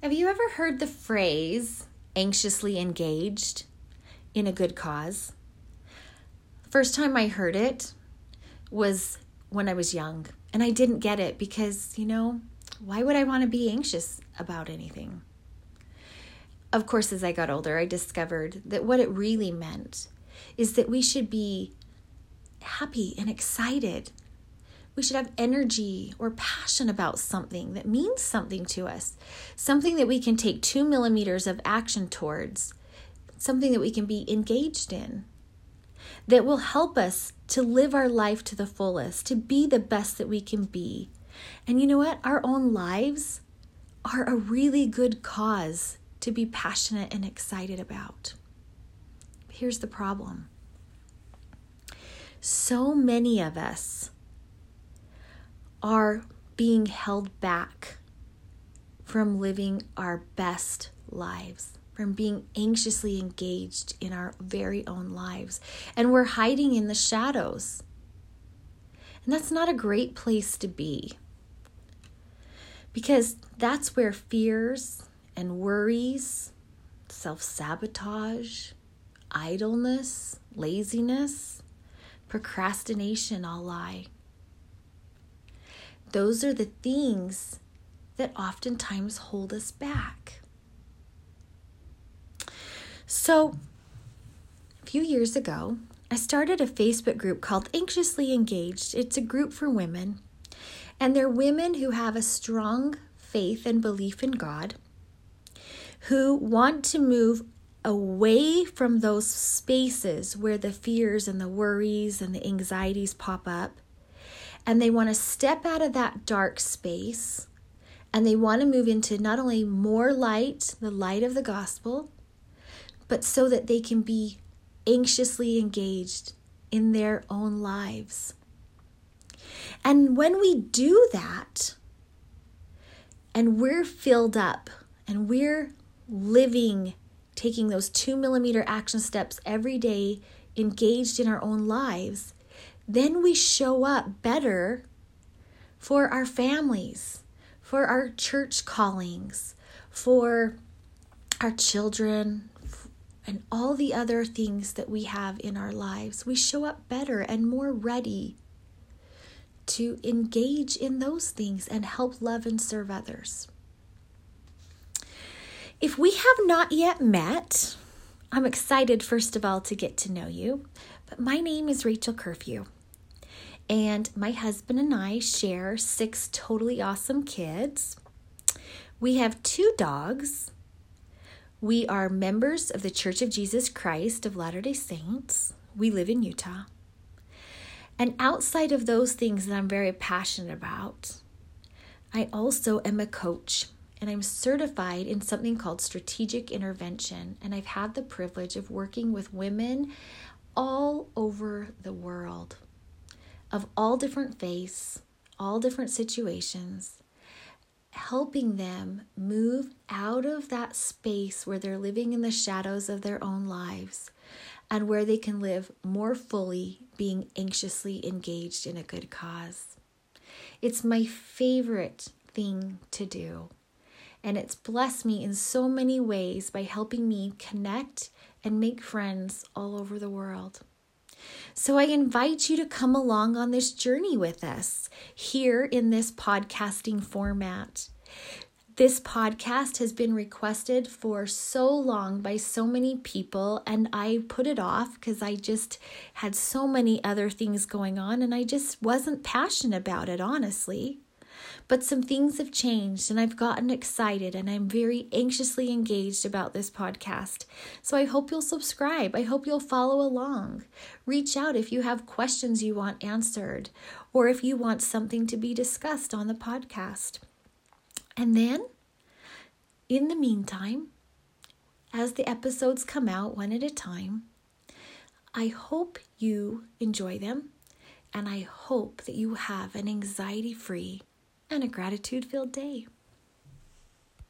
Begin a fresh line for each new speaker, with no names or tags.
Have you ever heard the phrase anxiously engaged in a good cause? First time I heard it was when I was young, and I didn't get it because, you know, why would I want to be anxious about anything? Of course, as I got older, I discovered that what it really meant is that we should be happy and excited we should have energy or passion about something that means something to us, something that we can take two millimeters of action towards, something that we can be engaged in, that will help us to live our life to the fullest, to be the best that we can be. And you know what? Our own lives are a really good cause to be passionate and excited about. Here's the problem so many of us are being held back from living our best lives, from being anxiously engaged in our very own lives. And we're hiding in the shadows. And that's not a great place to be. Because that's where fears and worries, self sabotage, idleness, laziness, procrastination all lie. Those are the things that oftentimes hold us back. So, a few years ago, I started a Facebook group called Anxiously Engaged. It's a group for women, and they're women who have a strong faith and belief in God, who want to move away from those spaces where the fears and the worries and the anxieties pop up and they want to step out of that dark space and they want to move into not only more light, the light of the gospel, but so that they can be anxiously engaged in their own lives. And when we do that, and we're filled up and we're living, taking those two millimeter action steps every day, engaged in our own lives, then we show up better for our families, for our church callings, for our children, and all the other things that we have in our lives. We show up better and more ready to engage in those things and help love and serve others. If we have not yet met, I'm excited, first of all, to get to know you. But my name is Rachel Curfew. And my husband and I share six totally awesome kids. We have two dogs. We are members of the Church of Jesus Christ of Latter day Saints. We live in Utah. And outside of those things that I'm very passionate about, I also am a coach and I'm certified in something called strategic intervention. And I've had the privilege of working with women all over the world of all different faiths, all different situations, helping them move out of that space where they're living in the shadows of their own lives and where they can live more fully being anxiously engaged in a good cause. It's my favorite thing to do. And it's blessed me in so many ways by helping me connect and make friends all over the world. So I invite you to come along on this journey with us here in this podcasting format. This podcast has been requested for so long by so many people, and I put it off because I just had so many other things going on and I just wasn't passionate about it, honestly. But some things have changed and I've gotten excited and I'm very anxiously engaged about this podcast. So I hope you'll subscribe. I hope you'll follow along. Reach out if you have questions you want answered or if you want something to be discussed on the podcast. And then, in the meantime, as the episodes come out one at a time, I hope you enjoy them and I hope that you have an anxiety free and a gratitude filled day.